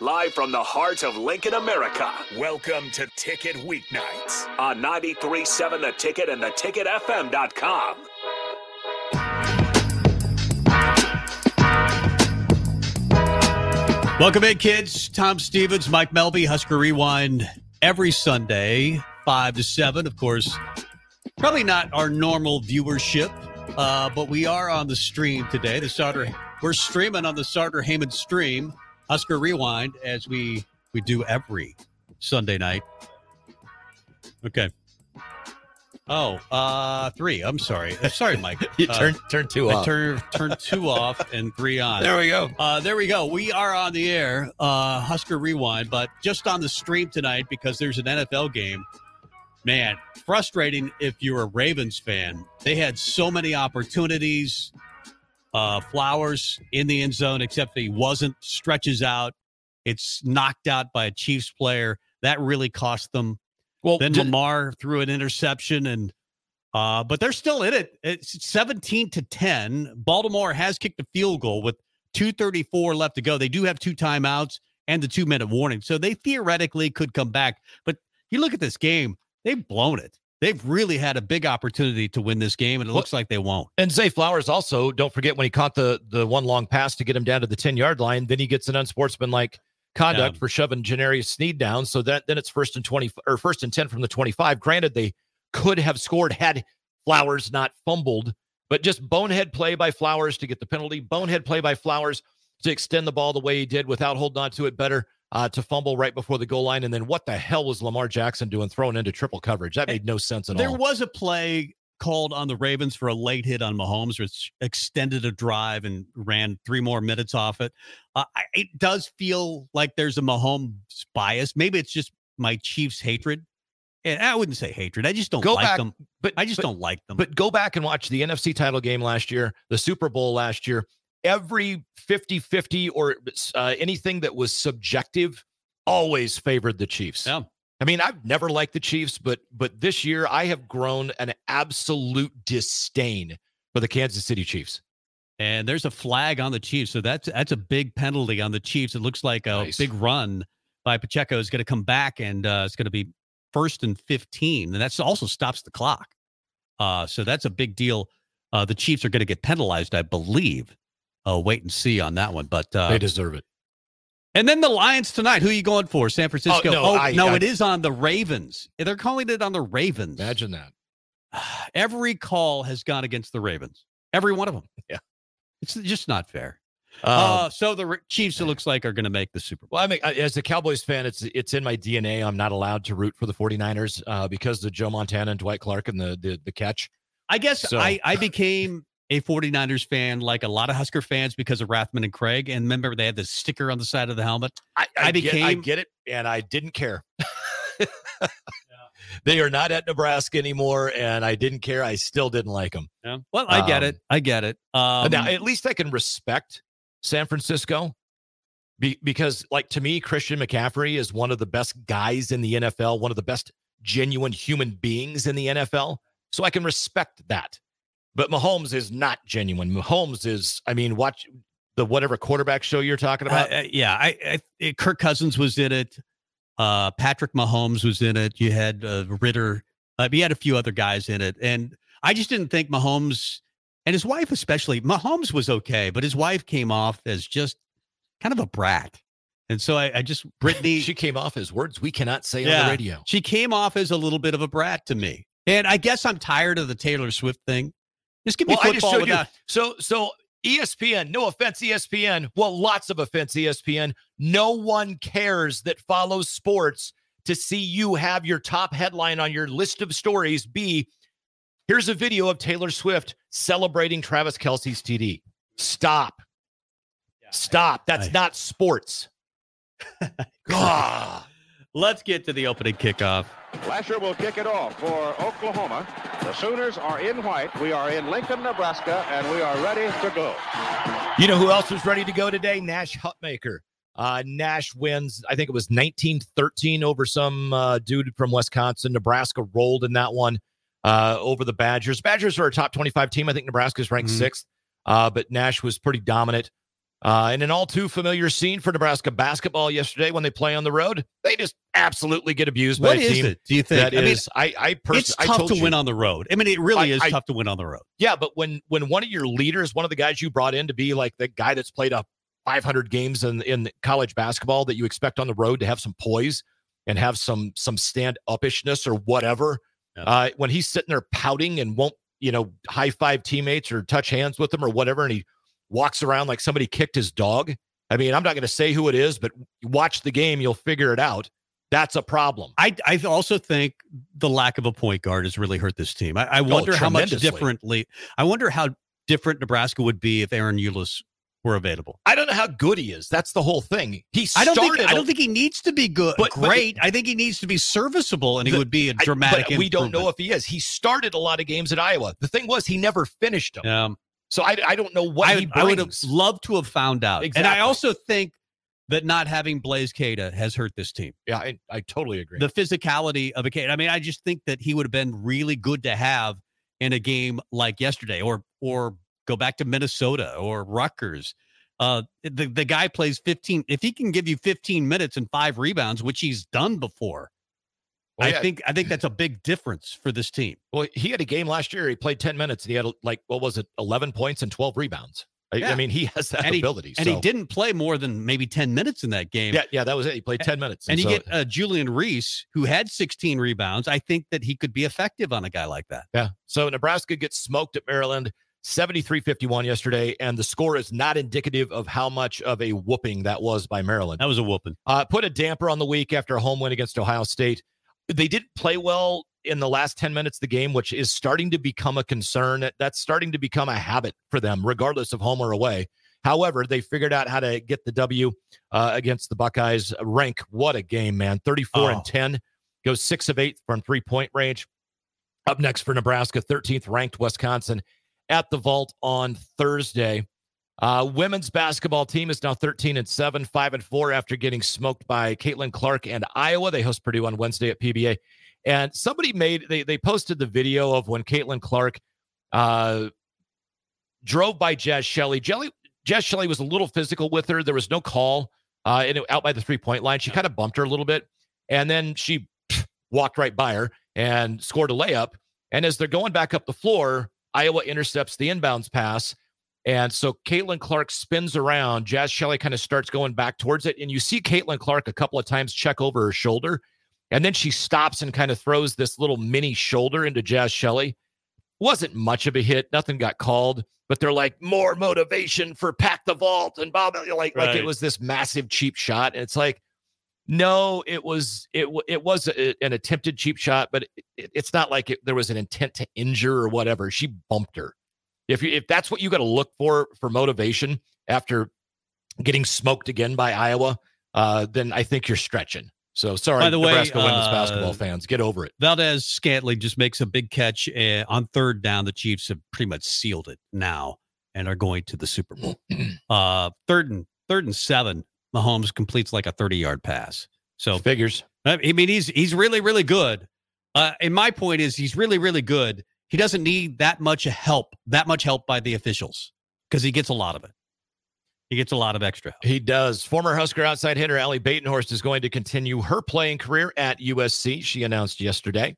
live from the heart of Lincoln, America. Welcome to Ticket Weeknights on 93.7 The Ticket and theticketfm.com. Welcome in, kids. Tom Stevens, Mike Melby, Husker Rewind every Sunday, 5 to 7. Of course, probably not our normal viewership, uh, but we are on the stream today. The Sartor, we're streaming on the Sartor Hamann stream, Husker Rewind, as we, we do every Sunday night. Okay. Oh, uh, three. I'm sorry. Uh, sorry, Mike. you uh, turn turn two I off. turn turn two off and three on. there we go. Uh, there we go. We are on the air, uh, Husker Rewind, but just on the stream tonight because there's an NFL game. Man, frustrating if you're a Ravens fan. They had so many opportunities. Uh, Flowers in the end zone, except that he wasn't. Stretches out. It's knocked out by a Chiefs player. That really cost them. Well, Then did- Lamar threw an interception and uh, but they're still in it. It's 17 to 10. Baltimore has kicked a field goal with 234 left to go. They do have two timeouts and the 2-minute warning. So they theoretically could come back. But you look at this game, they've blown it. They've really had a big opportunity to win this game and it looks like they won't. and Zay Flowers also don't forget when he caught the the one long pass to get him down to the ten yard line. Then he gets an unsportsmanlike conduct Yeah. for shoving L'Jarius Sneed down. So that then it's first and twenty or first and ten from the twenty five. Granted, they could have scored had Flowers not fumbled, but just bonehead play by Flowers to get the penalty. Bonehead play by Flowers to extend the ball the way he did without holding on to it better. Uh, to fumble right before the goal line, and then what the hell was Lamar Jackson doing throwing into triple coverage? That made no sense at There all. There was a play called on the Ravens for a late hit on Mahomes, which extended a drive and ran three more minutes off it. Uh, it does feel like there's a Mahomes bias. Maybe it's just my Chiefs hatred. And I wouldn't say hatred. I just don't Go like back, them. but I just but- don't like them. But go back and watch the NFC title game last year, the Super Bowl last year. Every 50 50 or uh, anything that was subjective always favored the Chiefs. yeah. I mean, I've never liked the Chiefs, but but this year I have grown an absolute disdain for the Kansas City Chiefs. And there's a flag on the Chiefs. So that's that's a big penalty on the Chiefs. It looks like a Nice. big run by Pacheco is going to come back and uh, it's going to be first and 15. And that's also stops the clock. Uh, so that's a big deal. Uh, the Chiefs are going to get penalized, I believe. Uh, wait and see on that one. But uh, they deserve it. and then the Lions tonight. Who are you going for? San Francisco? no, I- no, I- it is on the Ravens. They're calling it on the Ravens. Imagine that. Every call has gone against the Ravens. Every one of them. Yeah. It's just not fair. Um, Uh, so the Chiefs, it looks like, are going to make the Super Bowl. Well, I mean, as a Cowboys fan, it's it's in my DNA. I'm not allowed to root for the 49ers uh, because of Joe Montana and Dwight Clark and the the, the catch. I guess So- I, I became a 49ers fan like a lot of Husker fans because of Rathman and Craig. And remember, they had the sticker on the side of the helmet. I, I get, I became- get it, and I didn't care. They are not at Nebraska anymore, and I didn't care. I still didn't like them. Yeah. Well, I get Um, it. I get it. Um, now, at least I can respect San Francisco be, because, like, to me, Christian McCaffrey is one of the best guys in the NFL, one of the best genuine human beings in the NFL. So I can respect that. But Mahomes is not genuine. Mahomes is, I mean, watch the whatever quarterback show you're talking about. Uh, uh, yeah, I, I Kirk Cousins was in it. Uh, Patrick Mahomes was in it. You had uh, Ritter. Uh, you had a few other guys in it, and I just didn't think Mahomes and his wife, especially Mahomes, was okay, but his wife came off as just kind of a brat, and so I, I just Brittany. she came off as words we cannot say on the radio. She came off as a little bit of a brat to me. And I guess I'm tired of the Taylor Swift thing. Just give me Well, I just football showed you. So, so ESPN, no offense, ESPN. Well, lots of offense, ESPN. No one cares that follows sports to see you have your top headline on your list of stories be here's a video of Taylor Swift celebrating Travis Kelce's TD. Stop. Stop. That's I- not sports. God. Let's get to the opening kickoff. Lasher will kick it off for Oklahoma. The Sooners are in white. We are in Lincoln, Nebraska, and we are ready to go. You know who else was ready to go today? Nash Hutmacher. Uh, Nash wins, I think it was 19 13 over some uh, dude from Wisconsin. Nebraska rolled in that one uh, over the Badgers. Badgers are a top 25 team. I think Nebraska's ranked Mhm. sixth, uh, but Nash was pretty dominant. Uh, and an all too familiar scene for Nebraska basketball yesterday when they play on the road. They just absolutely get abused by a is team. it? Do you think? That I mean, I, I personally, it's I tough told to you. win on the road. I mean, it really I- is I- tough to win on the road. Yeah, but when when one of your leaders, one of the guys you brought in to be like the guy that's played up 500 games in in college basketball that you expect on the road to have some poise and have some some stand upishness or whatever, Yeah. uh, when he's sitting there pouting and won't you know high five teammates or touch hands with them or whatever, and he walks around like somebody kicked his dog. I mean, I'm not going to say who it is, but watch the game, you'll figure it out. That's a problem. I I also think the lack of a point guard has really hurt this team. I, I wonder how much differently. I wonder how different Nebraska would be if Ahron Ulis were available. I don't know how good he is. That's the whole thing. He I don't started. think I don't think he needs to be good, But- but- great. I think he needs to be serviceable, and he would be a dramatic. but we don't know if he is. He started a lot of games at Iowa. The thing was, he never finished them. Um, So I, I don't know what I, I would have loved to have found out. And I also think that not having Blaise Keita has hurt this team. yeah, I, I totally agree. The physicality of a Keita. I mean, I just think that he would have been really good to have in a game like yesterday, or or go back to Minnesota or Rutgers. Uh, the the guy plays 15. If he can give you 15 minutes and five rebounds, which he's done before, Well, I yeah. think I think that's a big difference for this team. well, he had a game last year. He played ten minutes and he had like what was it, eleven points and twelve rebounds. I, I mean, he has that And he- ability. And he didn't play more than maybe 10 minutes in that game. Yeah, yeah, that was it. He played ten minutes, And you so- get uh, Julian Reese, who had 16 rebounds. I think that he could be effective on a guy like that. Yeah. So Nebraska gets smoked at Maryland 73 51 yesterday, and the score is not indicative of how much of a whooping that was by Maryland. That was a whooping. Uh, put a damper on the week after a home win against Ohio State. They didn't play well in the last 10 minutes of the game, which is starting to become a concern. That's starting to become a habit for them, regardless of home or away. However, they figured out how to get the W uh, against the Buckeyes. Rienk, what a game, man. 34 Oh. and 10, goes six of eight from three point range. Up next for Nebraska, 13th ranked Wisconsin at the vault on Thursday. Uh, women's basketball team is now 13 and 7, 5 and 4 after getting smoked by Caitlin Clark and Iowa. They host Purdue on Wednesday at PBA. And somebody made they they posted the video of when Caitlin Clark uh drove by Jaz Shelley. Jelly Jaz Shelley was a little physical with her. There was no call uh and out by the three-point line. She kind of bumped her a little bit. And then she pff, walked right by her and scored a layup. And as they're going back up the floor, Iowa intercepts the inbounds pass. And so Caitlin Clark spins around. Jaz Shelley kind of starts going back towards it. And you see Caitlin Clark a couple of times check over her shoulder. And then she stops and kind of throws this little mini shoulder into Jaz Shelley. Wasn't much of a hit. Nothing got called. But they're like, more motivation for Pack the Vault and Bob. Like, like it was this massive cheap shot. And it's like, no, it was it it was a, an attempted cheap shot, but it, it's not like it, there was an intent to injure or whatever. She bumped her. If you, if that's what you got to look for for motivation after getting smoked again by Iowa, uh, then I think you're stretching. So sorry, By the way, Nebraska women's uh, basketball fans, get over it. Valdes-Scantling just makes a big catch uh, on third down. The Chiefs have pretty much sealed it now and are going to the Super Bowl. uh, third and third and seven, Mahomes completes like a 30 yard pass. So Figures. I mean, he's he's really really good. Uh, and my point is, he's really really good. He doesn't need that much help, that much help by the officials, because he gets a lot of it. He gets a lot of extra. help. He does. Former Husker outside hitter Allie Batenhorst is going to continue her playing career at USC. She announced yesterday.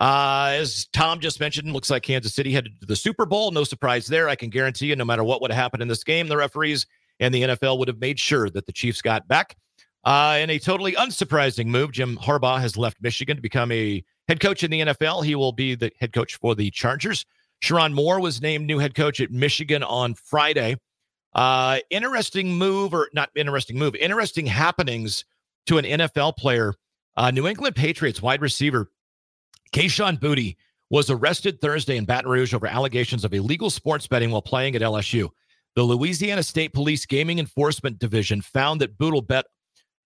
Uh, as Tom just mentioned, looks like Kansas City headed to the Super Bowl. No surprise there. I can guarantee you, no matter what would have happened in this game, the referees and the NFL would have made sure that the Chiefs got back. Uh, in a totally unsurprising move, Jim Harbaugh has left Michigan to become a head coach in the NFL. He will be the head coach for the Chargers. Sherrone Moore was named new head coach at Michigan on Friday. Uh, interesting move, or not interesting move, interesting happenings to an NFL player. Uh, New England Patriots wide receiver Kayshon Boutte was arrested Thursday in Baton Rouge over allegations of illegal sports betting while playing at LSU. The Louisiana State Police Gaming Enforcement Division found that Boutte bet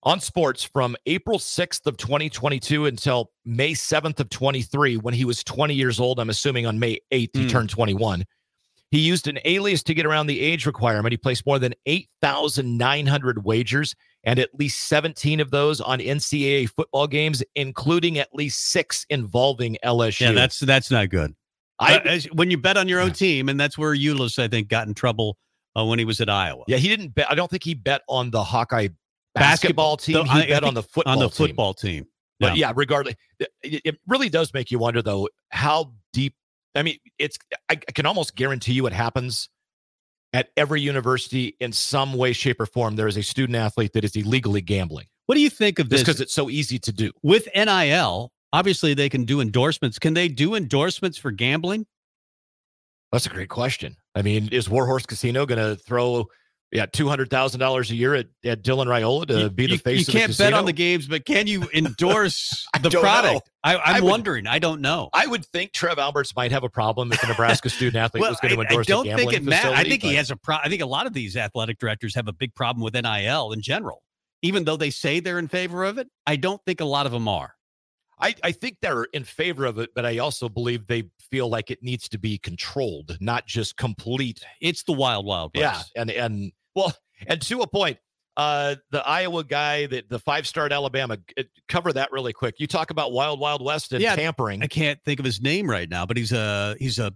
on sports from April 6th of 2022 until May 7th of 23 when he was 20 years old. I'm assuming on May 8th he Hmm. turned 21. He used an alias to get around the age requirement. He placed more than 8,900 wagers and at least 17 of those on NCAA football games, including at least six involving LSU. Yeah, that's that's not good. I, Uh, as- when you bet on your own team, and that's where Ulis, I think, got in trouble uh, when he was at Iowa. Yeah, he didn't bet. I don't think he bet on the Hawkeye Basketball- basketball team. the- he I- I bet on the football on the team. football team. But yeah, regardless, it, it really does make you wonder, though, how deep. I mean, it's. I, I can almost guarantee you it happens at every university in some way, shape, or form. There is a student athlete that is illegally gambling What do you think of this? because it's so easy to do. with NIL, obviously they can do endorsements. Can they do endorsements for gambling? That's a great question. I mean, is Warhorse Casino going to throw yeah two hundred thousand dollars a year at, at Dylan Raiola to You- be the you, face you of the can't bet on the games, but can you endorse the don't know. product? I, I'm I would- wondering. I don't know. I would think Trev Alberts might have a problem if a Nebraska student athlete was going to I, endorse I don't a gambling think it matters. I think he has a pro. I think a lot of these athletic directors have a big problem with NIL in general. Even though they say they're in favor of it, I don't think a lot of them are. I, I think they're in favor of it, but I also believe they feel like it needs to be controlled, not just complete. It's the wild, wild west. Yeah, and and well, and to a point, uh, the Iowa guy, that the five star at Alabama, cover that really quick. You talk about wild, wild west and Yeah, tampering. I can't think of his name right now, but he's a he's a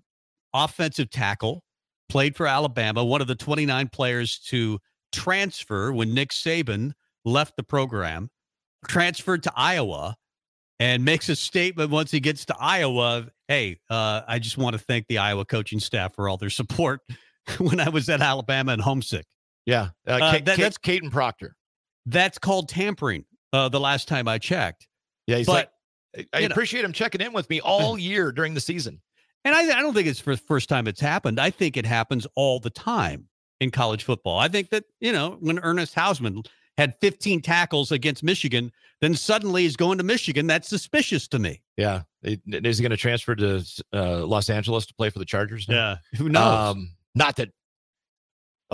offensive tackle, played for Alabama, one of the 29 players to transfer when Nick Saban left the program, transferred to Iowa, and makes a statement once he gets to Iowa. Hey, uh, I just want to thank the Iowa coaching staff for all their support when I was at Alabama and homesick. Yeah, uh, Uh, Ka- that- that's- Kadyn Proctor. That's called tampering. Uh, the last time I checked. Yeah, he's but like, I you know- appreciate him checking in with me all year during the season. And I, I don't think it's for the first time it's happened. I think it happens all the time in college football. I think that, you know, when Ernest Hausmann had 15 tackles against Michigan, then suddenly he's going to Michigan. That's suspicious to me. Yeah, is he going to transfer to uh, Los Angeles to play for the Chargers? now? Who knows? Um, not that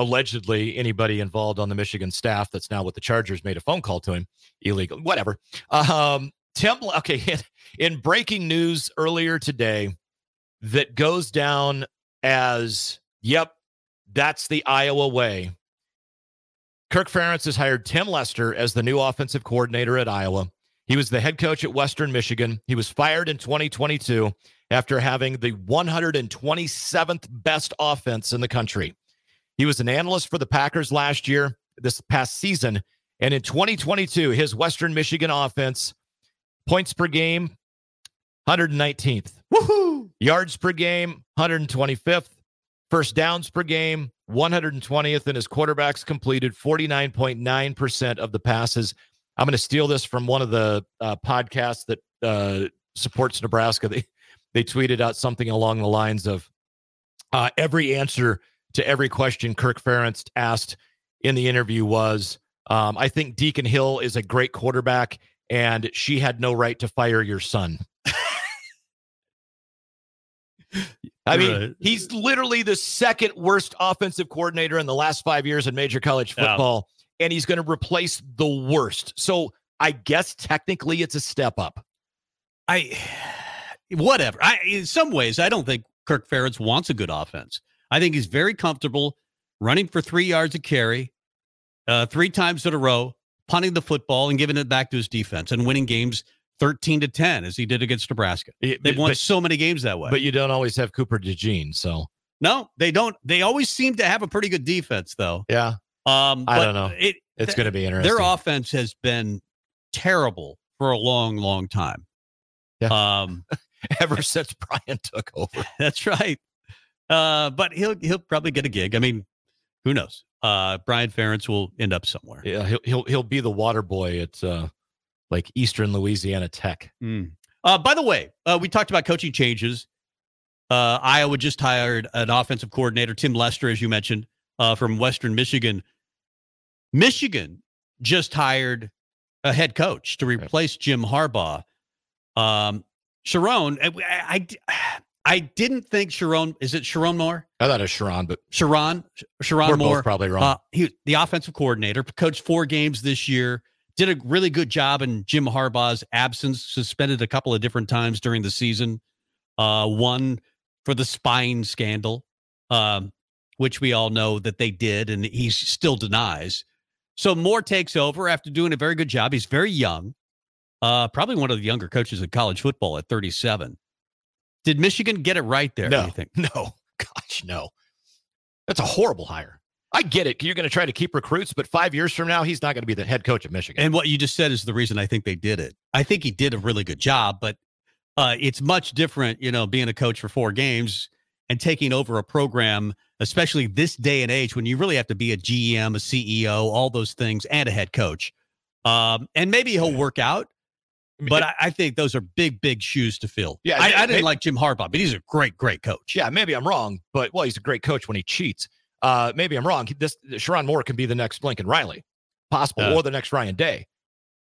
allegedly anybody involved on the Michigan staff that's now with the Chargers made a phone call to him illegal. Whatever. Um, Tim, okay, in, in breaking news earlier today, that goes down as yep, that's the Iowa way. Kirk Ferentz has hired Tim Lester as the new offensive coordinator at Iowa. He was the head coach at Western Michigan. He was fired in 2022 after having the 127th best offense in the country. He was an analyst for the Packers last year, this past season. And in 2022, his Western Michigan offense, points per game, 119th. Woohoo! Yards per game, 125th. First downs per game, 120th. And his quarterbacks completed 49.9% of the passes. I'm going to steal this from one of the uh, podcasts that uh, supports Nebraska. They, they tweeted out something along the lines of uh, every answer to every question Kirk Ferentz asked in the interview was, um, I think Deacon Hill is a great quarterback, and she had no right to fire your son. I mean, Right. he's literally the second worst offensive coordinator in the last five years in major college Yeah. football, and he's going to replace the worst. So I guess technically it's a step up. I, whatever. I, in some ways, I don't think Kirk Ferentz wants a good offense. I think he's very comfortable running for three yards a carry, uh, three times in a row, punting the football and giving it back to his defense and winning games 13 to 10 as he did against Nebraska. They've won but, so many games that way. but you don't always have Cooper DeJean, so no, they don't. They always seem to have a pretty good defense, though. yeah, Um, I don't know. It, it's going to be interesting. their offense has been terrible for a long, long time. Yeah. Um, ever since Brian took over. That's right. Uh, but he'll he'll probably get a gig. I mean, who knows? Uh, Brian Ferentz will end up somewhere. Yeah, he'll he'll he'll be the water boy at uh, like Eastern Louisiana Tech. Mm. Uh, by the way, uh, we talked about coaching changes. Uh, Iowa just hired an offensive coordinator, Tim Lester, as you mentioned, uh, from Western Michigan. Michigan just hired a head coach to replace Jim Harbaugh. Um, Sharon, I, I, I didn't think Sharon, is it Sherrone Moore? I thought it was Sharon, but Sharon, Sharon we're Moore. both probably wrong. Uh, he, the offensive coordinator, coached four games this year. Did a really good job in Jim Harbaugh's absence. Suspended a couple of different times during the season. Uh, one for the spine scandal, um, which we all know that they did, and he still denies. So Moore takes over after doing a very good job. He's very young, uh, probably one of the younger coaches in college football at 37. Did Michigan get it right there? do no, you think? no, gosh, no. That's a horrible hire. I get it. You're going to try to keep recruits, but five years from now, he's not going to be the head coach of Michigan. And what you just said is the reason I think they did it. I think he did a really good job, but uh, it's much different, you know, being a coach for four games and taking over a program, especially this day and age when you really have to be a GM, a CEO, all those things, and a head coach. Um, and maybe he'll work out, but I, I think those are big, big shoes to fill. Yeah, I, I didn't maybe- like Jim Harbaugh, but he's a great, great coach. yeah, maybe I'm wrong, but well, he's a great coach when he cheats. Uh, maybe I'm wrong. This Sherrone Moore can be the next Lincoln Riley, possible, Uh. or the next Ryan Day,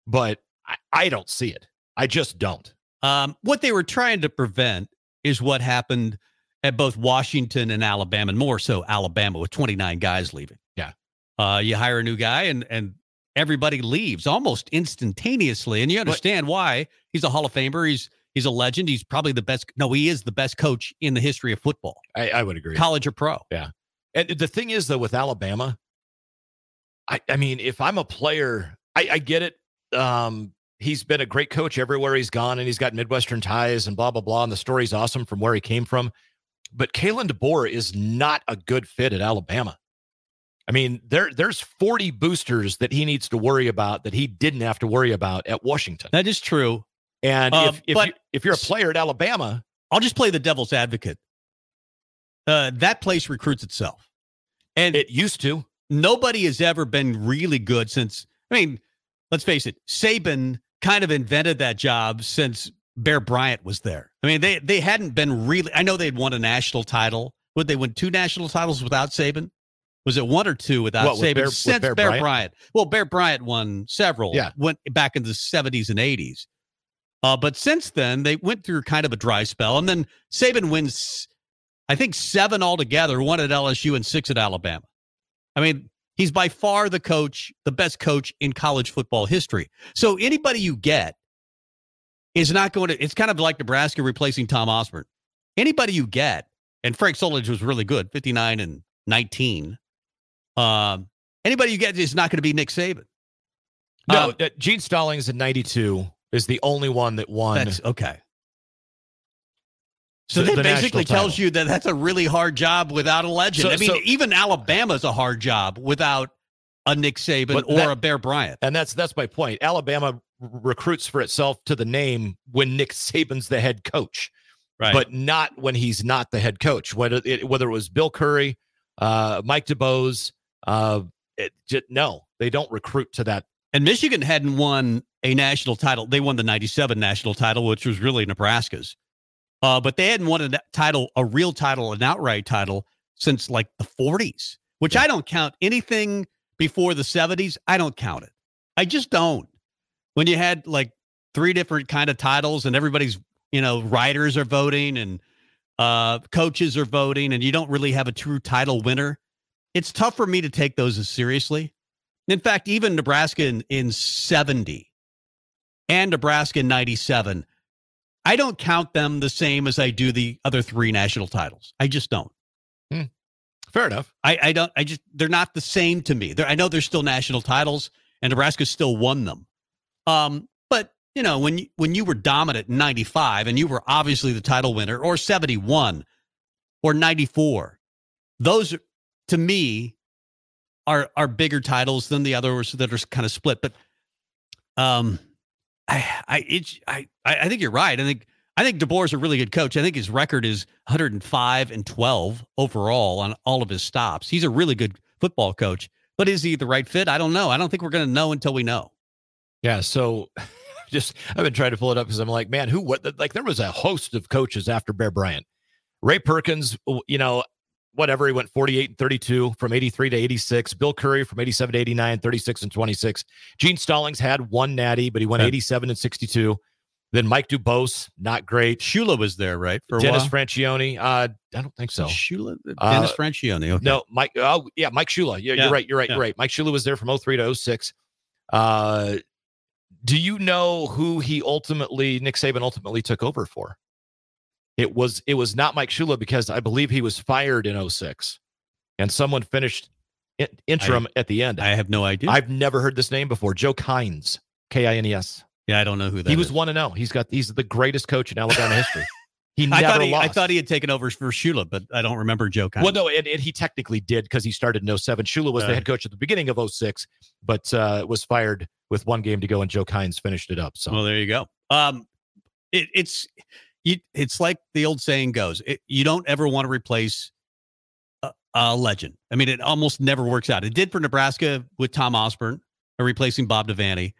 but I, I don't see it. I just don't. Um, what they were trying to prevent is what happened at both Washington and Alabama, and more so Alabama with 29 guys leaving. Yeah. Uh, you hire a new guy and and everybody leaves almost instantaneously. And you understand why. He's a Hall of Famer. He's he's a legend. He's probably the best. No, he is the best coach in the history of football, I, I would agree. college or pro. Yeah. And the thing is, though, with Alabama, I, I mean, if I'm a player, I, I get it. Um, he's been a great coach everywhere he's gone, and he's got Midwestern ties and blah blah blah. And the story's awesome from where he came from. But Kalen DeBoer is not a good fit at Alabama. I mean, there there's 40 boosters that he needs to worry about that he didn't have to worry about at Washington. That is true. And Uh, if if, but- you, if you're a player at Alabama, I'll just play the devil's advocate. Uh, that place recruits itself, and it used to. nobody has ever been really good since. I mean, let's face it, Saban kind of invented that job since Bear Bryant was there. I mean, they they hadn't been really. I know they'd won a national title. Would they win two national titles without Saban? Was it one or two without What, with Saban Bear- since Bear Bear, Bryant? Bryant? Well, Bear Bryant won several. Yeah. went back in the seventies and eighties. Uh, but since then, they went through kind of a dry spell, and then Saban wins, I think seven altogether, one at LSU and six at Alabama. I mean, he's by far the coach, the best coach in college football history. So anybody you get is not going to. It's kind of like Nebraska replacing Tom Osborne. Anybody you get, and Frank Solich was really good, fifty nine and nineteen. Um, anybody you get is not going to be Nick Saban. No, Um, uh, Gene Stallings in '92 is the only one that won. That's okay. So the- that basically tells you that that's a really hard job without a legend. So- I mean, so- even Alabama's a hard job without a Nick Saban or that- a Bear Bryant. and that's that's my point. Alabama recruits for itself to the name when Nick Saban's the head coach, Right. but not when he's not the head coach. Whether it, whether it was Bill Curry, uh, Mike DuBose, uh, it, ju- no, they don't recruit to that. and Michigan hadn't won a national title. They won the 97 national title, which was really Nebraska's. Uh, but they hadn't won a title, a real title, an outright title since like the 40s, which I don't count anything before the 70s. I don't count it. I just don't. When you had like three different kind of titles and everybody's, you know, writers are voting and uh, coaches are voting and you don't really have a true title winner, it's tough for me to take those as seriously. In fact, even Nebraska in, in 70 and Nebraska in 97, I don't count them the same as I do the other three national titles. I just don't. Fair enough. I, I don't, I just, they're not the same to me. They're, I know they're still national titles and Nebraska still won them. Um, but you know, when you, when you were dominant in 95 and you were obviously the title winner or 71 or 94, those are- to me are, are bigger titles than the others that are kind of split. But, um, I, I, it's, I, I I think you're right. I think, I think DeBoer's a really good coach. I think his record is 105 and 12 overall on all of his stops. He's a really good football coach, but is he the right fit? I don't know. I don't think we're going to know until we know. Yeah. So just, I've been trying to pull it up because I'm like, man, who, what, like there was a host of coaches after Bear Bryant. Ray Perkins, you know, whatever, he went 48 and 32 from 83 to 86. Bill Curry from 87 to 89, 36 and 26. Gene Stallings had one natty, but he went Yeah. 87 and 62. Then Mike DuBose, not great. Shula was there, right? For a Dennis while. Franchione, uh, I don't think so. Shula, Uh, Dennis Franchione. Okay. No, Mike. Oh, yeah, Mike Shula. Yeah, Yeah, you're right. You're right. yeah. You're right. Mike Shula was there from 03 to 06. Uh, do you know who he ultimately, Nick Saban ultimately took over for? It was it was not Mike Shula because I believe he was fired in 06 and someone finished in, interim at the end. I have no idea. I've never heard this name before. Joe Kines, K I N E S. yeah, I don't know who that He was one and zero. He's got he's the greatest coach in Alabama history. He I never thought he, lost. I thought he had taken over for Shula, but I don't remember Joe Kine. Well, no, and, and he technically did because he started in 07. Shula was Uh. the head coach at the beginning of 06, but uh, was fired with one game to go, and Joe Kines finished it up. So Well, there you go. Um, it, it's you, it's like the old saying goes: it, you don't ever want to replace a, a legend. I mean, it almost never works out. It did for Nebraska with Tom Osborne, uh, replacing Bob Devaney,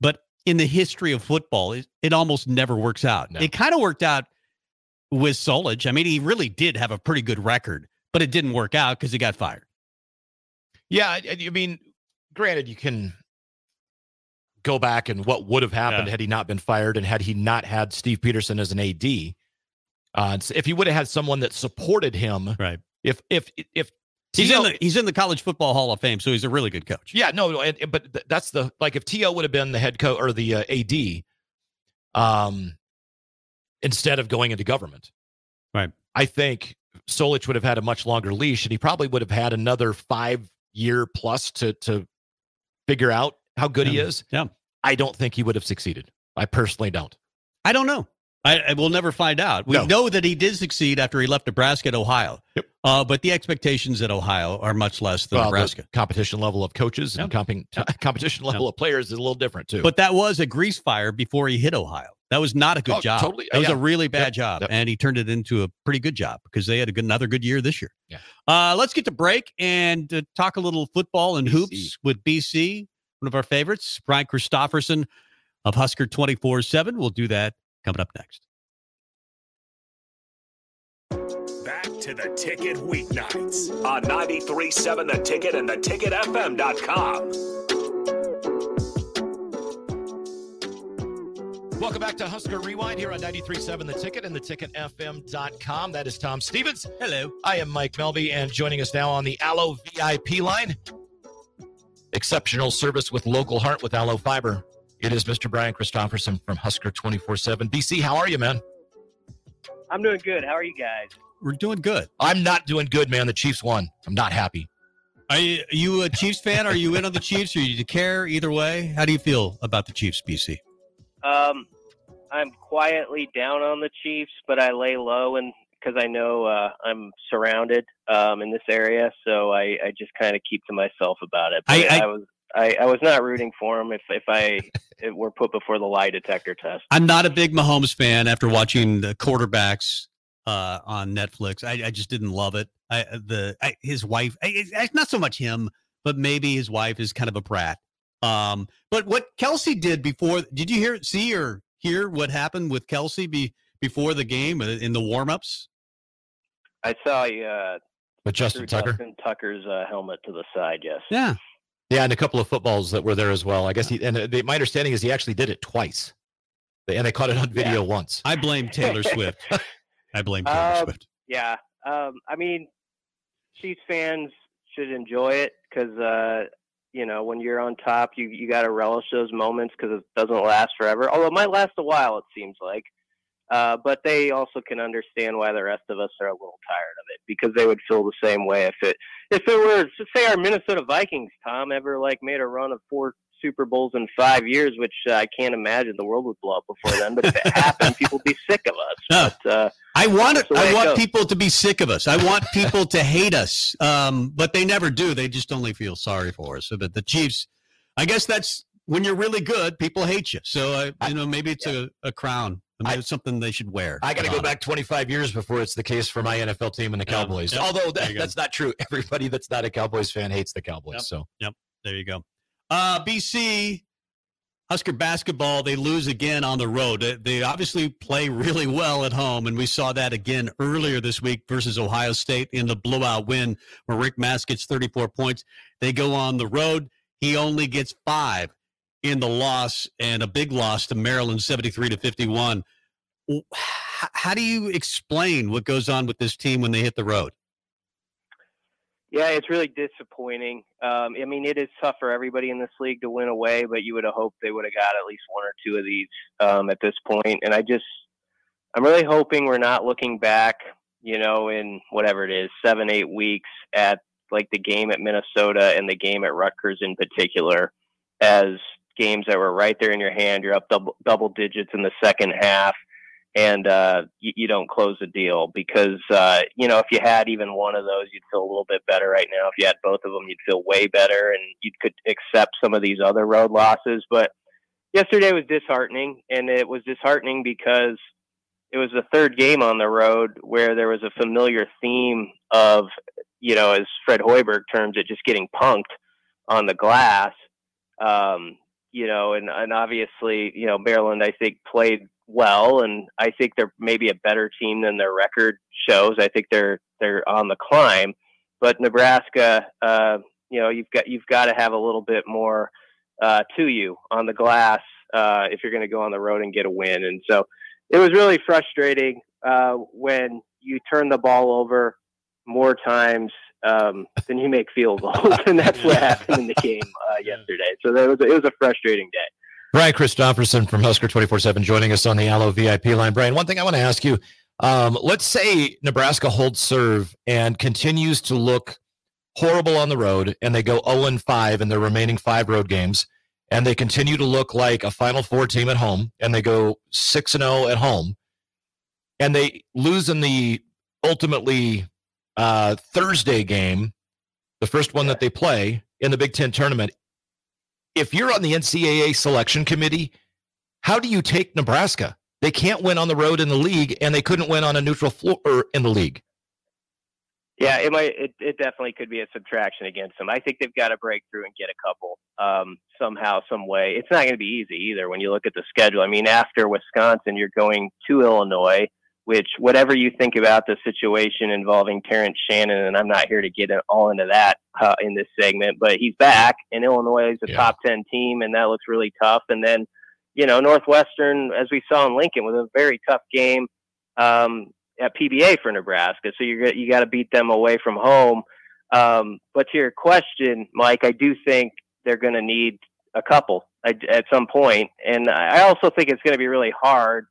but in the history of football, it, it almost never works out. No. It kind of worked out with Solich. I mean, he really did have a pretty good record, but it didn't work out because he got fired. yeah, I, I mean, granted, you can go back and what would have happened Yeah. had he not been fired and had he not had Steve Pederson as an AD. Uh, if he would have had someone that supported him, Right. if if if He's in the he's in the College Football Hall of Fame, so he's a really good coach. Yeah, no, no, and, but that's the like if To would have been the head coach or the uh, AD, um, instead of going into government, Right. I think Solich would have had a much longer leash, and he probably would have had another five year plus to to figure out how good he is. Yeah. I don't think he would have succeeded. I personally don't. I don't know. I, I will never find out. We No. know that he did succeed after he left Nebraska at Ohio. Yep. Uh, but the expectations at Ohio are much less than Well, Nebraska. competition level of coaches and Yep. comping, competition level of players is a little different too. But that was a grease fire before he hit Ohio. That was not a good Oh, job. totally. That was Yeah. a really bad Yep. job, Yep. and he turned it into a pretty good job because they had a good, another good year this year. Yeah. Uh, let's get to break and uh, talk a little football and BC. hoops with BC, one of our favorites, Brian Christopherson of Husker twenty four seven. We'll do that coming up next. Back to the ticket weeknights. On 93.7 The Ticket and theticketfm.com. Welcome back to Husker Rewind here on 93.7 The Ticket and theticketfm.com. That is Tom Stevens. Hello. I am Mike Melby, and joining us now on the Allo VIP line, exceptional service with local heart with Allo Fiber. It is Mr. Brian Christopherson from Husker 24 7. BC, how are you, man? I'm doing good. How are you guys? We're doing good. I'm not doing good, man. The Chiefs won. I'm not happy. Are you, are you a Chiefs fan? Are you in on the Chiefs? Or do you care either way? How do you feel about the Chiefs, BC? Um, I'm quietly down on the Chiefs, but I lay low and because I know uh, I'm surrounded um, in this area, so I, I just kind of keep to myself about it. But I- I- was I, I was not rooting for him if if I it were put before the lie detector test. I'm not a big Mahomes fan after watching the quarterbacks uh, on Netflix. I, I just didn't love it. I, the I, his wife, I, it's not so much him, but maybe his wife is kind of a brat. Um, but what Kelce did before, did you hear, see, or hear what happened with Kelce be, before the game uh, in the warmups? I saw you uh, But Justin threw Tucker? Justin Tucker's uh, helmet to the side. Yes. Yeah, Yeah, and a couple of footballs that were there as well. I guess he, and uh, the, my understanding is he actually did it twice. And they caught it on video once. I blame Taylor Swift. I blame Taylor Um, Swift. Yeah. Um, I mean, Chiefs fans should enjoy it because, uh, you know, when you're on top, you, you got to relish those moments because it doesn't last forever. Although it might last a while, it seems like. Uh, but they also can understand why the rest of us are a little tired of it because they would feel the same way if it if it were say our Minnesota Vikings, Tom, ever like made a run of four Super Bowls in five years, which uh, I can't imagine the world would blow up before then. But if it happened, people would be sick of us. No. But uh, I want it. That's the way I want goes. people to be sick of us. I want people to hate us. Um, but they never do. They just only feel sorry for us. So, but the Chiefs, I guess that's when you're really good, people hate you. So, I, you know, maybe it's a, a crown. Maybe it's something they should wear. I got to go back 25 years before it's the case for my NFL team and the Cowboys. Although that, that's not true. Everybody that's not a Cowboys fan hates the Cowboys. Yep. So yep, There you go. Uh, BC Husker basketball, they lose again on the road. They, they obviously play really well at home, and we saw that again earlier this week versus Ohio State in the blowout win where Rienk Mast gets 34 points. They go on the road. He only gets five in the loss and a big loss to Maryland, 73 to 51. How do you explain what goes on with this team when they hit the road? Yeah, it's really disappointing. Um, I mean, it is tough for everybody in this league to win away, but you would have hoped they would have got at least one or two of these um, at this point. And I just, I'm really hoping we're not looking back, you know, in whatever it is, seven, eight weeks at like the game at Minnesota and the game at Rutgers in particular as games that were right there in your hand. You're up double, double digits in the second half. and uh, you, you don't close the deal because uh, you know if you had even one of those, you'd feel a little bit better right now. If you had both of them, you'd feel way better, and you could accept some of these other road losses. But yesterday was disheartening, and it was disheartening because it was the third game on the road where there was a familiar theme of, you know, as Fred Hoiberg terms it, just getting punked on the glass. Um, you know, and, and obviously, you know, Maryland, I think, played well, and I think they're maybe a better team than their record shows. I think they're they're on the climb, but Nebraska, uh, you know, you've got you've got to have a little bit more uh, to you on the glass uh, if you're going to go on the road and get a win. And so it was really frustrating uh, when you turn the ball over more times um, than you make field goals, and that's what happened in the game uh, yesterday. So that was it was a frustrating day. Brian Christopherson from Husker 24 7 joining us on the Allo VIP line. Brian, one thing I want to ask you um, let's say Nebraska holds serve and continues to look horrible on the road, and they go 0 5 in their remaining five road games and they continue to look like a Final Four team at home, and they go six and zero oh at home, and they lose in the ultimately uh, Thursday game, the first one that they play in the Big Ten tournament. If you're on the NCAA selection committee, how do you take Nebraska? They can't win on the road in the league, and they couldn't win on a neutral floor in the league. Yeah, it might. It, it definitely could be a subtraction against them. I think they've got to break through and get a couple um, somehow, some way. It's not going to be easy either when you look at the schedule. I mean, after Wisconsin, you're going to Illinois, which whatever you think about the situation involving Terrence Shannon, and I'm not here to get all into that uh, in this segment, but he's back, and Illinois is a yeah. top ten team, and that looks really tough. And then, you know, Northwestern, as we saw in Lincoln, was a very tough game. Um, at PBA for Nebraska, so you you got to beat them away from home. Um, but to your question, Mike, I do think they're going to need a couple at, at some point, and I also think it's going to be really hard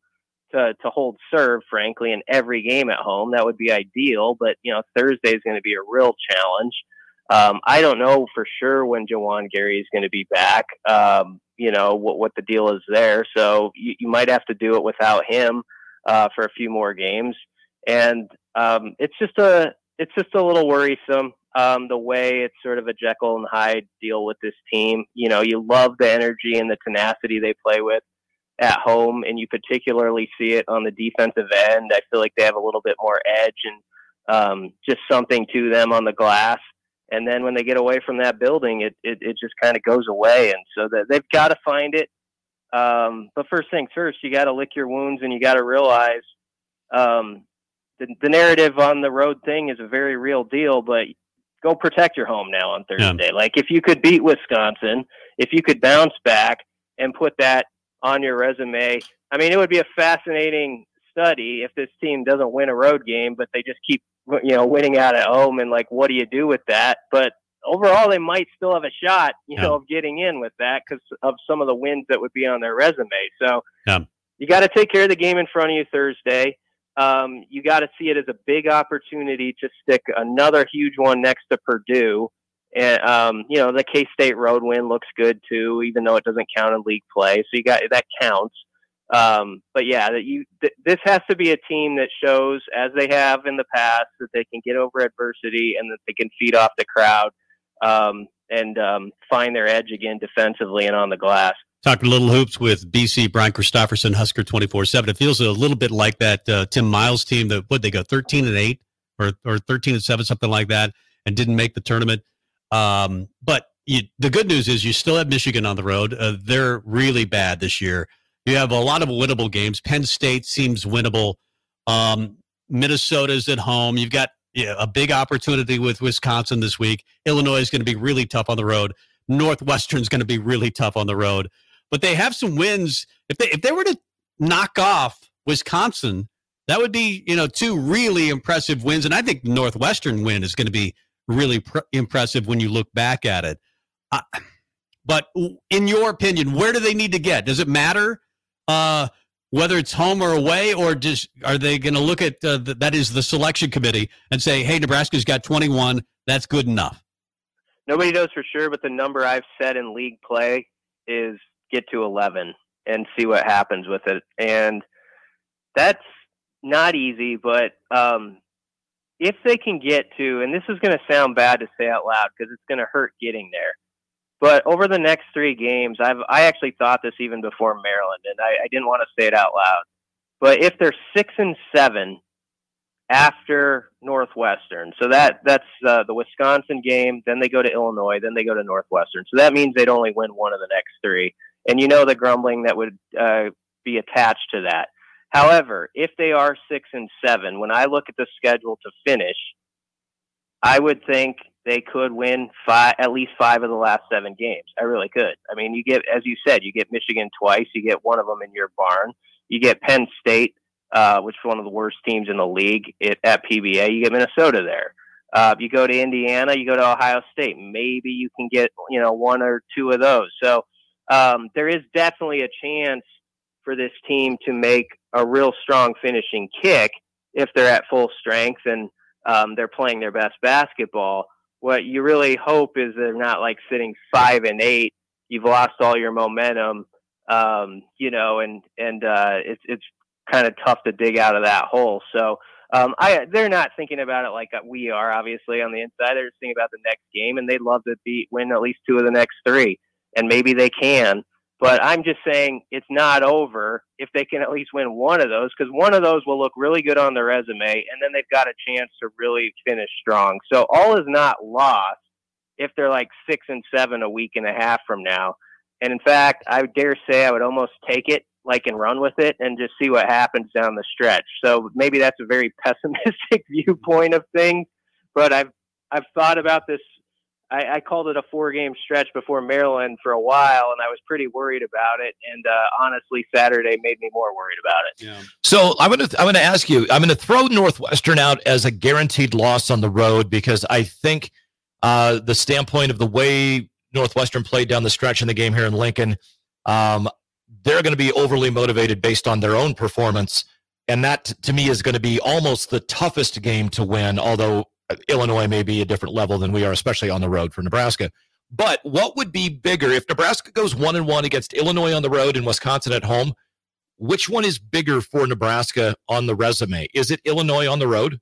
to hold serve, frankly, in every game at home. That would be ideal, but you know Thursday is going to be a real challenge. Um, I don't know for sure when Juwan Gary is going to be back. Um, you know what what the deal is there, so you, you might have to do it without him uh, for a few more games and um, it's just a it's just a little worrisome um, the way it's sort of a Jekyll and Hyde deal with this team. You know, you love the energy and the tenacity they play with at home, and you particularly see it on the defensive end. I feel like they have a little bit more edge and um, just something to them on the glass. And then when they get away from that building, it it, it just kind of goes away. And so that they've got to find it. Um, but first things first, you got to lick your wounds, and you got to realize um, the, the narrative on the road thing is a very real deal, but go protect your home now on Thursday. Yeah. Like if you could beat Wisconsin, if you could bounce back and put that on your resume, I mean, it would be a fascinating study if this team doesn't win a road game, but they just keep you know winning out at home, and like, what do you do with that? But overall, they might still have a shot, you yeah. know, of getting in with that because of some of the wins that would be on their resume. So yeah. you got to take care of the game in front of you Thursday um, you got to see it as a big opportunity to stick another huge one next to Purdue. And um, you know the K State road win looks good too, even though it doesn't count in league play. So you got that counts. Um, but yeah, that you th- this has to be a team that shows, as they have in the past, that they can get over adversity and that they can feed off the crowd um, and um, find their edge again defensively and on the glass. Talking little hoops with BC Brian Christopherson, Husker twenty four seven. It feels a little bit like that uh, Tim Miles team that what they go thirteen and eight or or thirteen and seven, something like that, and didn't make the tournament. Um, but you, the good news is you still have Michigan on the road. Uh, they're really bad this year. You have a lot of winnable games. Penn State seems winnable. Um, Minnesota's at home. You've got yeah, a big opportunity with Wisconsin this week. Illinois is going to be really tough on the road. Northwestern's going to be really tough on the road but they have some wins. If they if they were to knock off Wisconsin, that would be you know two really impressive wins, and I think Northwestern win is going to be really pr- impressive when you look back at it. Uh, but in your opinion, where do they need to get? Does it matter uh, whether it's home or away, or just are they going to look at uh, the, that is the selection committee and say, "Hey, Nebraska's got 21. That's good enough." Nobody knows for sure, but the number I've set in league play is get to 11 and see what happens with it. And that's not easy, but um, if they can get to, and this is going to sound bad to say out loud because it's going to hurt getting there. But over the next three games, I've I actually thought this even before Maryland, and I, I didn't want to say it out loud. But if they're six and seven after Northwestern, so that that's uh, the Wisconsin game, then they go to Illinois, then they go to Northwestern. So that means they'd only win one of the next three, and you know the grumbling that would uh, be attached to that. However, if they are six and seven, when I look at the schedule to finish, I would think they could win five, at least five of the last seven games. I really could. I mean, you get, as you said, you get Michigan twice. You get one of them in your barn. You get Penn State, uh, which is one of the worst teams in the league it, at PBA. You get Minnesota there. Uh, you go to Indiana. You go to Ohio State. Maybe you can get you know one or two of those. So um, there is definitely a chance for this team to make a real strong finishing kick if they're at full strength and um, they're playing their best basketball. What you really hope is they're not like sitting five and eight. You've lost all your momentum, um, you know, and and uh, it's it's kind of tough to dig out of that hole. So um, I they're not thinking about it like we are, obviously on the inside. They're just thinking about the next game, and they'd love to beat win at least two of the next three, and maybe they can. But I'm just saying it's not over if they can at least win one of those, because one of those will look really good on their resume, and then they've got a chance to really finish strong. So all is not lost if they're like six and seven a week and a half from now. And in fact, I dare say I would almost take it like and run with it and just see what happens down the stretch. So maybe that's a very pessimistic viewpoint of things, but I've I've thought about this I, I called it a four game stretch before Maryland for a while, and I was pretty worried about it. And uh, honestly, Saturday made me more worried about it. Yeah. So I'm gonna I'm gonna ask you. I'm gonna throw Northwestern out as a guaranteed loss on the road because I think uh, the standpoint of the way Northwestern played down the stretch in the game here in Lincoln, um, they're going to be overly motivated based on their own performance. And that to me is going to be almost the toughest game to win, although Illinois may be a different level than we are, especially on the road for Nebraska. But what would be bigger if Nebraska goes one and one against Illinois on the road and Wisconsin at home? Which one is bigger for Nebraska on the resume? Is it Illinois on the road?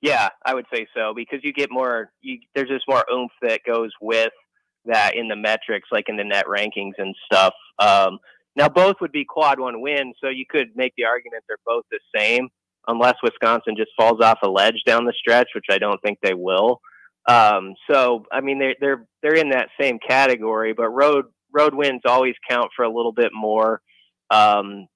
Yeah, I would say so because you get more. You, there's just more oomph that goes with that in the metrics, like in the net rankings and stuff. Um, now, both would be quad one wins, so you could make the argument they're both the same unless Wisconsin just falls off a ledge down the stretch, which I don't think they will. Um, so I mean they're they're they're in that same category, but road road wins always count for a little bit more, um,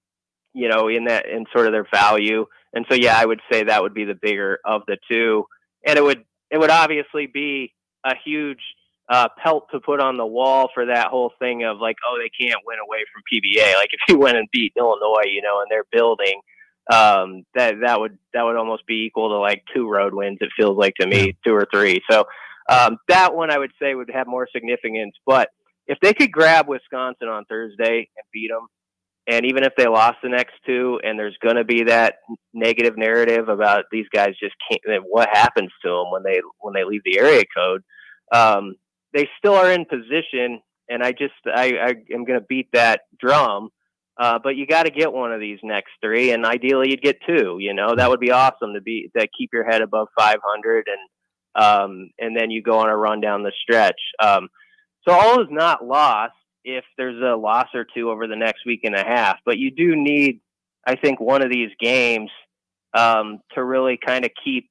you know, in that in sort of their value. And so yeah, I would say that would be the bigger of the two, and it would it would obviously be a huge uh, pelt to put on the wall for that whole thing of like, oh, they can't win away from PBA. Like if you went and beat Illinois, you know, in their building, um, that that would that would almost be equal to like two road wins. It feels like to me, two or three. So um, that one I would say would have more significance. But if they could grab Wisconsin on Thursday and beat them, and even if they lost the next two, and there's going to be that negative narrative about these guys just can't, what happens to them when they when they leave the area code, um, they still are in position. And I just I, I am going to beat that drum uh, but you got to get one of these next three, and ideally you'd get two. You know that would be awesome to be to keep your head above 500, and um, and then you go on a run down the stretch. Um, so all is not lost if there's a loss or two over the next week and a half, but you do need, I think, one of these games um, to really kind of keep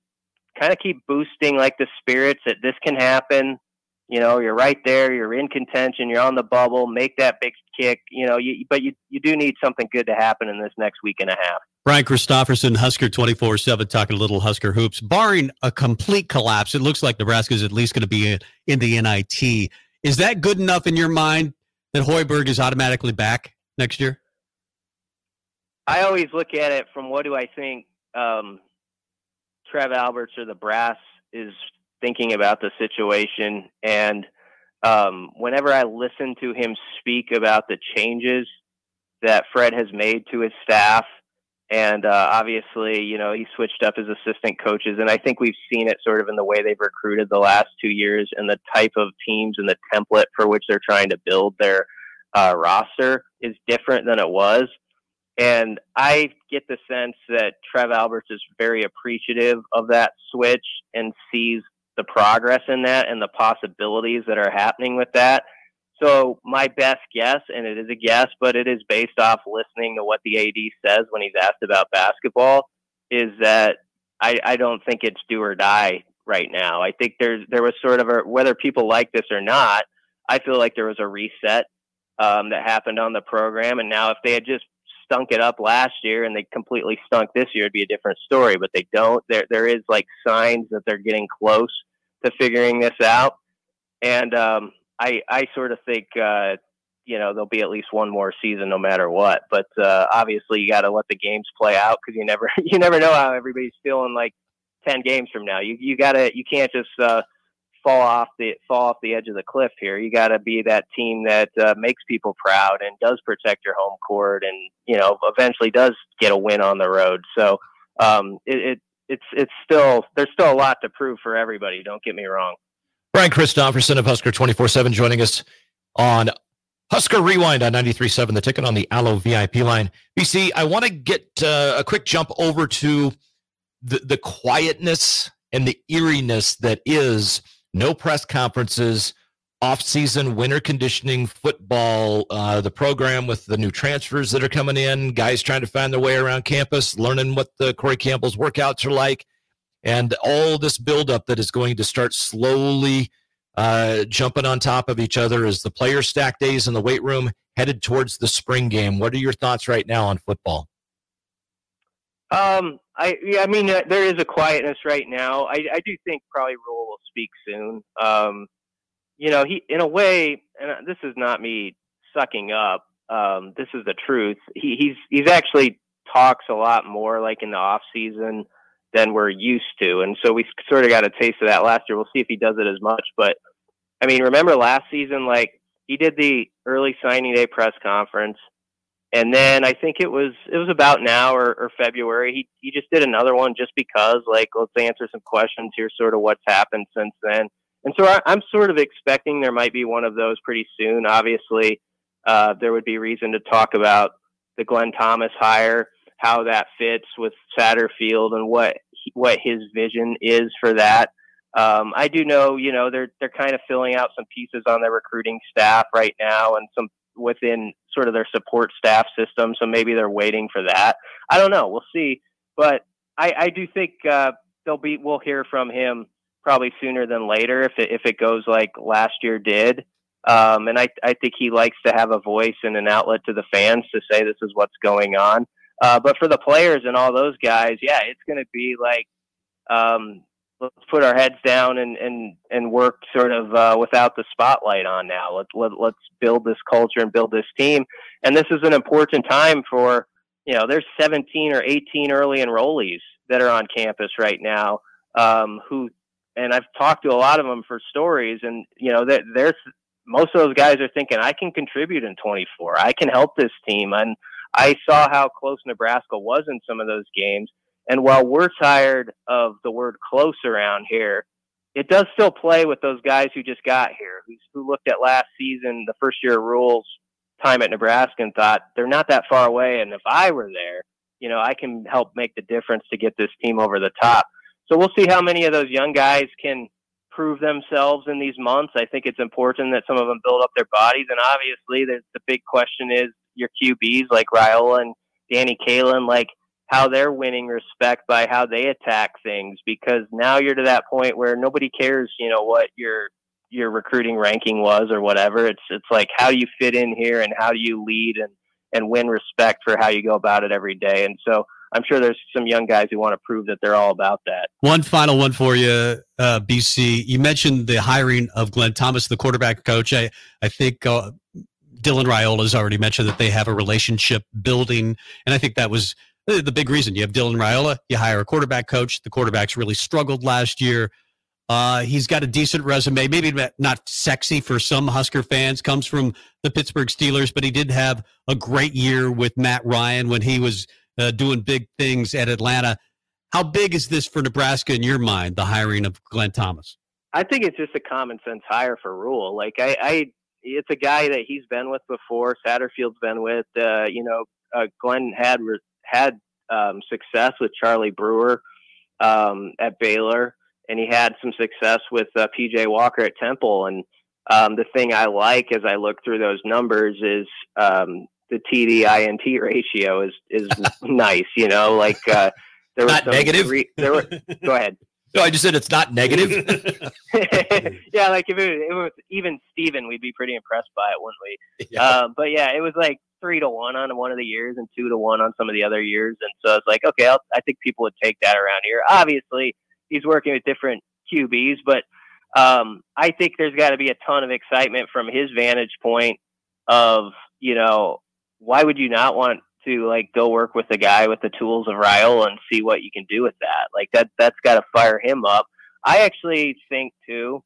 kind of keep boosting like the spirits that this can happen you know you're right there you're in contention you're on the bubble make that big kick you know you, but you, you do need something good to happen in this next week and a half. Brian christopherson husker 24-7 talking a little husker hoops. Barring a complete collapse it looks like Nebraska is at least going to be in, in the nit is that good enough in your mind that hoiberg is automatically back next year? I always look at it from what do i think um, trev alberts or the brass is thinking about the situation. And um, whenever I listen to him speak about the changes that Fred has made to his staff, and uh, obviously, you know, he switched up his assistant coaches, and I think we've seen it sort of in the way they've recruited the last two years and the type of teams and the template for which they're trying to build their uh, roster is different than it was. And I get the sense that Trev Alberts is very appreciative of that switch and sees the progress in that and the possibilities that are happening with that. So my best guess, and it is a guess, but it is based off listening to what the AD says when he's asked about basketball, is that I, I don't think it's do or die right now. I think there's there was sort of a whether people like this or not. I feel like there was a reset um, that happened on the program, and now if they had just stunk it up last year and they completely stunk this year, it'd be a different story. But they don't. There there is like signs that they're getting close to figuring this out, and um, I I sort of think uh, you know there'll be at least one more season no matter what. But uh, obviously you got to let the games play out because you never you never know how everybody's feeling like ten games from now. You you gotta you can't just uh, fall off the fall off the edge of the cliff here. You got to be that team that uh, makes people proud and does protect your home court, and you know eventually does get a win on the road. So um, it, it it's it's still there's still a lot to prove for everybody. Don't get me wrong. Brian Christopherson of Husker 24 7 joining us on Husker Rewind on 93.7, the ticket on the Allo VIP line. BC, I want to get uh, a quick jump over to the, the quietness and the eeriness that is no press conferences, off-season winter conditioning football, uh, the program with the new transfers that are coming in, guys trying to find their way around campus, learning what the Corey Campbell's workouts are like, and all this buildup that is going to start slowly uh, jumping on top of each other as the player stack days in the weight room headed towards the spring game. What are your thoughts right now on football? Um, I yeah, I mean, uh, there is a quietness right now. I, I do think probably Rhule will speak soon. Um, you know, he in a way, and this is not me sucking up. Um, this is the truth. He, he's he's actually talks a lot more like in the off season than we're used to, and so we sort of got a taste of that last year. We'll see if he does it as much. But I mean, remember last season, like he did the early signing day press conference and then I think it was it was about now or, or February. He he just did another one just because like let's answer some questions here, sort of what's happened since then. And so I, I'm sort of expecting there might be one of those pretty soon. Obviously, uh, there would be reason to talk about the Glenn Thomas hire, how that fits with Satterfield, and what what his vision is for that. Um, I do know, you know, they're they're kind of filling out some pieces on their recruiting staff right now, and some within sort of their support staff system. So maybe they're waiting for that. I don't know. We'll see. But I, I do think uh, they'll be. We'll hear from him probably sooner than later if it, if it goes like last year did. Um, and I, I think he likes to have a voice and an outlet to the fans to say this is what's going on. Uh, but for the players and all those guys, yeah, it's going to be like um, let's put our heads down and and and work sort of uh, without the spotlight on now. Let's let, let's build this culture and build this team. And this is an important time for you know there's 17 or 18 early enrollees that are on campus right now um, who and I've talked to a lot of them for stories and you know that there's most of those guys are thinking I can contribute in 24. I can help this team and I saw how close Nebraska was in some of those games and while we're tired of the word close around here, it does still play with those guys who just got here, who, who looked at last season, the first year of Rhule's time at Nebraska, and thought they're not that far away. And if I were there, you know, I can help make the difference to get this team over the top. So we'll see how many of those young guys can prove themselves in these months. I think it's important that some of them build up their bodies. And obviously, the, the big question is your QBs like Raiola and Danny Kaelin, like – how they're winning respect by how they attack things because now you're to that point where nobody cares, you know, what your your recruiting ranking was or whatever. It's it's like how you fit in here and how do you lead and and win respect for how you go about it every day. And so I'm sure there's some young guys who want to prove that they're all about that. One final one for you, uh, BC. You mentioned the hiring of Glenn Thomas, the quarterback coach. I I think uh, Dylan Raiola has already mentioned that they have a relationship building, and I think that was the big reason you have Dylan Raiola, you hire a quarterback coach. The quarterbacks really struggled last year. Uh, he's got a decent resume, maybe not sexy for some Husker fans. Comes from the Pittsburgh Steelers, but he did have a great year with Matt Ryan when he was uh, doing big things at Atlanta. How big is this for Nebraska in your mind? The hiring of Glenn Thomas. I think it's just a common sense hire for Rhule. Like I, I it's a guy that he's been with before. Satterfield's been with. Uh, you know, uh, Glenn had had um, success with Charlie Brewer um, at Baylor, and he had some success with uh, PJ Walker at Temple. And um, the thing I like as I look through those numbers is um, the TD INT ratio is is nice. You know, like uh, there was not negative. Re- there were, go ahead. No, I just said it's not negative. yeah, like if it, it, was even Steven, we'd be pretty impressed by it, wouldn't we? Yeah. Um, but yeah, it was like three to one on one of the years and two to one on some of the other years, and so it's like, okay, I'll, I think people would take that around here. Obviously, he's working with different QBs, but um, I think there's got to be a ton of excitement from his vantage point of you know why would you not want to like go work with the guy with the tools of Raiola and see what you can do with that. Like that that's got to fire him up. I actually think too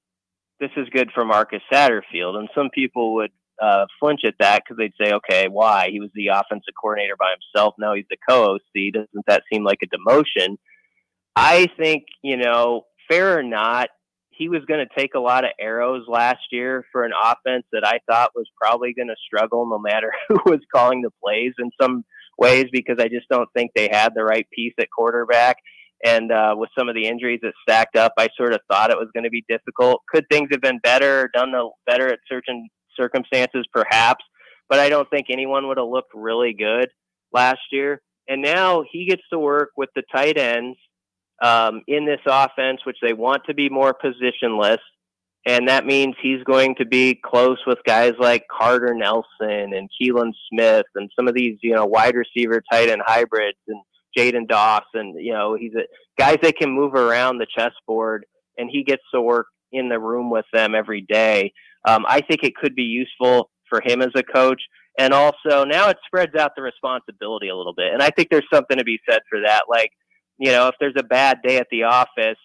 this is good for Marcus Satterfield and some people would uh, flinch at that because they'd say, okay, why? He was the offensive coordinator by himself. Now he's the co-OC. Doesn't that seem like a demotion? I think, you know, fair or not, he was going to take a lot of arrows last year for an offense that I thought was probably going to struggle no matter who was calling the plays in some ways because I just don't think they had the right piece at quarterback. And uh, with some of the injuries that stacked up, I sort of thought it was going to be difficult. Could things have been better, done better at certain circumstances, perhaps? But I don't think anyone would have looked really good last year. And now he gets to work with the tight ends um, in this offense, which they want to be more positionless. And that means he's going to be close with guys like Carter Nelson and Keelan Smith and some of these, you know, wide receiver tight end hybrids and Jaden Doss. And, You know, he's a guys that can move around the chessboard and he gets to work in the room with them every day. Um, I think it could be useful for him as a coach. And also now it spreads out the responsibility a little bit. And I think there's something to be said for that. Like, you know, if there's a bad day at the office,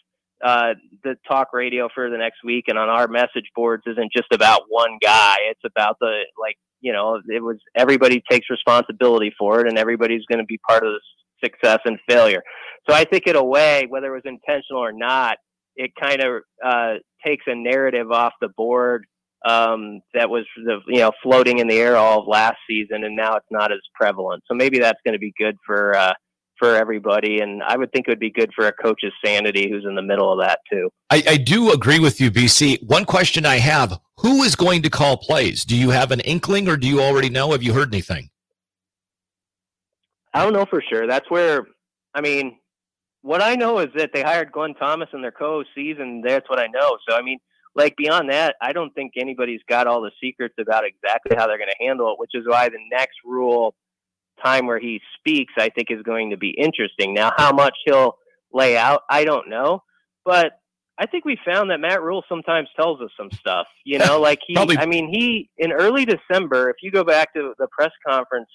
uh, the talk radio for the next week and on our message boards isn't just about one guy. It's about the like, you know, it was everybody takes responsibility for it, and everybody's going to be part of the success and failure. So I think in a way, whether it was intentional or not, it kind of uh, takes a narrative off the board um, that was the, you know floating in the air all of last season, and now it's not as prevalent. So maybe that's going to be good for uh, for everybody. And I would think it would be good for a coach's sanity who's in the middle of that too. I, I, do agree with you, BC. One question I have who is going to call plays? Do you have an inkling or do you already know? Have you heard anything? I don't know for sure. That's where, I mean, what I know is that they hired Glenn Thomas in their and that's what I know. So, I mean, like beyond that, I don't think anybody's got all the secrets about exactly how they're going to handle it, which is why the next Rhule time where he speaks, I think is going to be interesting. Now, how much he'll lay out, I don't know, but I think we found that Matt Rhule sometimes tells us some stuff. You know, like he, Probably. I mean, he in early December, if you go back to the press conference,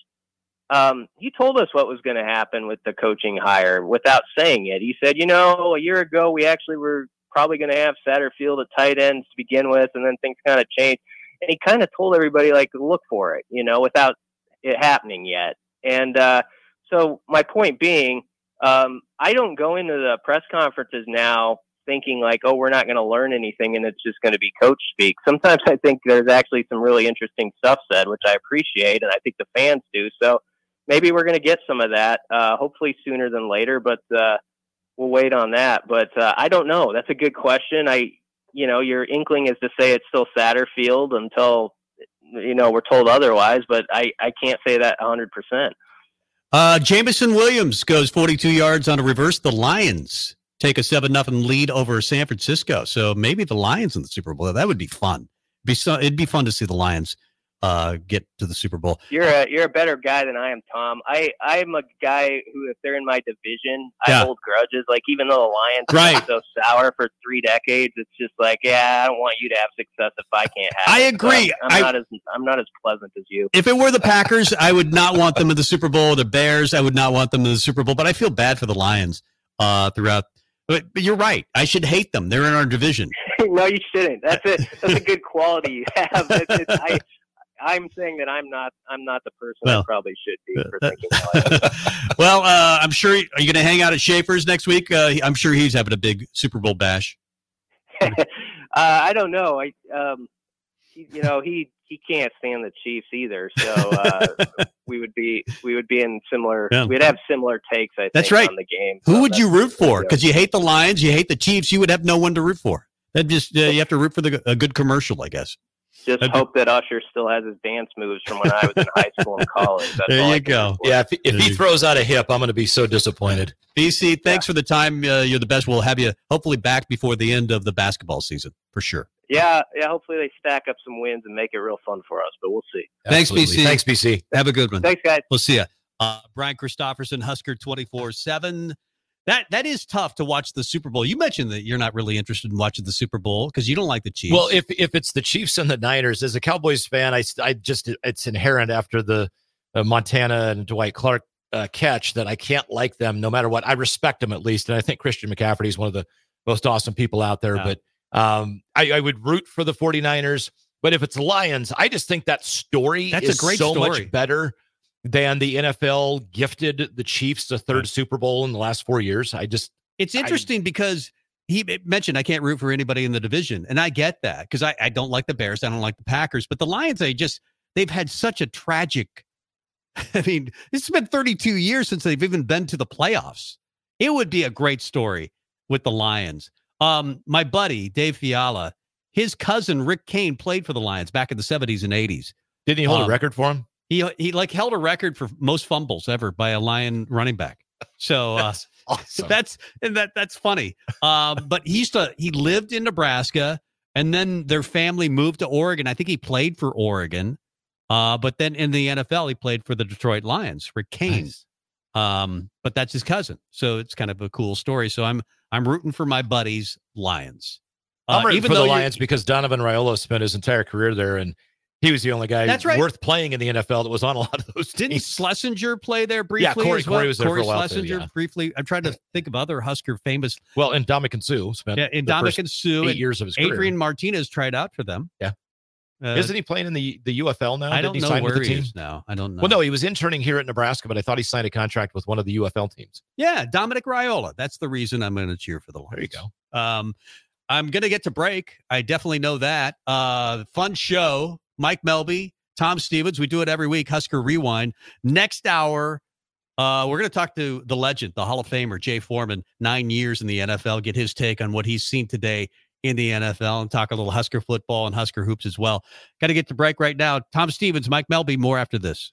um, he told us what was going to happen with the coaching hire without saying it. He said, you know, a year ago we actually were probably going to have Satterfield at tight ends to begin with, and then things kind of changed. And he kind of told everybody like, look for it, you know, without it happening yet. And uh, so my point being, um, I don't go into the press conferences now thinking like, oh, we're not going to learn anything and it's just going to be coach speak. Sometimes I think there's actually some really interesting stuff said, which I appreciate, and I think the fans do. So maybe we're going to get some of that, uh, hopefully sooner than later, but uh, we'll wait on that. But uh, I don't know. That's a good question. I, you know, your inkling is to say it's still Satterfield until you know we're told otherwise, but I I can't say that 100. percent uh, Jameson Williams goes 42 yards on a reverse. The Lions take a seven nothing lead over San Francisco. So maybe the Lions in the Super Bowl. That would be fun. Be so, it'd be fun to see the Lions uh, get to the Super Bowl. You're a you're a better guy than I am, Tom. I I'm a guy who, if they're in my division, yeah. I hold grudges. Like even though the Lions right. so sour for three decades, it's just like, yeah, I don't want you to have success if I can't have. I agree. So I'm, I'm I, not as I'm not as pleasant as you. If it were the Packers, I would not want them in the Super Bowl. The Bears, I would not want them in the Super Bowl. But I feel bad for the Lions uh, throughout. But, but you're right. I should hate them. They're in our division. no, you shouldn't. That's a that's a good quality you have. It's, it's, I, I'm saying that I'm not I'm not the person well, I probably should be for thinking like well, uh, I'm sure. Are you going to hang out at Schaefer's next week? Uh, I'm sure he's having a big Super Bowl bash. uh, I don't know. I um, he- you know, he he can't stand the Chiefs either. So uh, we would be we would be in similar. Yeah. We'd have similar takes. I think That's right. on the game. Who So would you root for? Because you hate the Lions, you hate the Chiefs. You would have no one to root for. That just uh, you have to root for the a good commercial, I guess. Just that'd be- hope that Usher still has his dance moves from when I was in high school and college. That's There you go. root. Yeah, if, if he throws out a hip, I'm going to be so disappointed. BC, thanks for the time. Uh, you're the best. We'll have you hopefully back before the end of the basketball season for sure. Yeah, yeah. Hopefully they stack up some wins and make it real fun for us. But we'll see. Thanks, BC. Thanks, BC. Have a good one. Thanks, guys. We'll see you. Uh, Brian Christopherson, Husker 24 7. That that is tough to watch the Super Bowl. You mentioned that you're not really interested in watching the Super Bowl because you don't like the Chiefs. Well, if if it's the Chiefs and the Niners, as a Cowboys fan, I I just it's inherent after the uh, Montana and Dwight Clark uh, catch that I can't like them no matter what. I respect them at least, and I think Christian McCaffrey is one of the most awesome people out there. Yeah. But um, I, I would root for the 49ers. But if it's Lions, I just think that story That's a is great so story. much better than the NFL gifted the Chiefs the third. Super Bowl in the last four years. I just It's I- interesting because he mentioned I can't root for anybody in the division, and I get that because I, I don't like the Bears, I don't like the Packers, but the Lions, they just they've had such a tragic. I mean, it's been 32 years since they've even been to the playoffs. It would be a great story with the Lions. Um, my buddy Dave Fiala, his cousin Rick Kane played for the Lions back in the 70s and 80s. didn't he hold Um, a record for him? He he like held a record for most fumbles ever by a Lion running back. So uh, That's awesome. that's and that that's funny. Um, but he used to he lived in Nebraska, and then their family moved to Oregon. I think he played for Oregon, uh, but then in the NFL he played for the Detroit Lions, Rick Kane. Nice. Um, but that's his cousin, so it's kind of a cool story. So I'm I'm rooting for my buddies Lions. I'm Uh, rooting even for the Lions because Donovan Raiola spent his entire career there, and he was the only guy That's right. worth playing in the NFL that was on a lot of those Didn't teams. Schlesinger play there briefly? Corey- well? Corey was there for a Corey while too, Schlesinger yeah. briefly. I'm trying to think of other Husker famous. Well, and Dominic Sue spent Yeah, and the Dominic first and Sue eight and years of his Adrian career. Martinez tried out for them. Yeah. Uh, Isn't he playing in the the UFL now? I don't he know where he is now. I don't know. Well, no, he was interning here at Nebraska, but I thought he signed a contract with one of the UFL teams. Yeah, Dominic Raiola. That's the reason I'm going to cheer for the Lions. There you go. Um, I'm going to get to break. I definitely know that. Uh, fun show. Mike Melby, Tom Stevens. We do it every week. Husker Rewind. Next hour, uh, we're going to talk to the legend, the Hall of Famer, Jay Foreman, nine years in the NFL, get his take on what he's seen today in the NFL and talk a little Husker football and Husker hoops as well. Got to get to break right now. Tom Stevens, Mike Melby, more after this.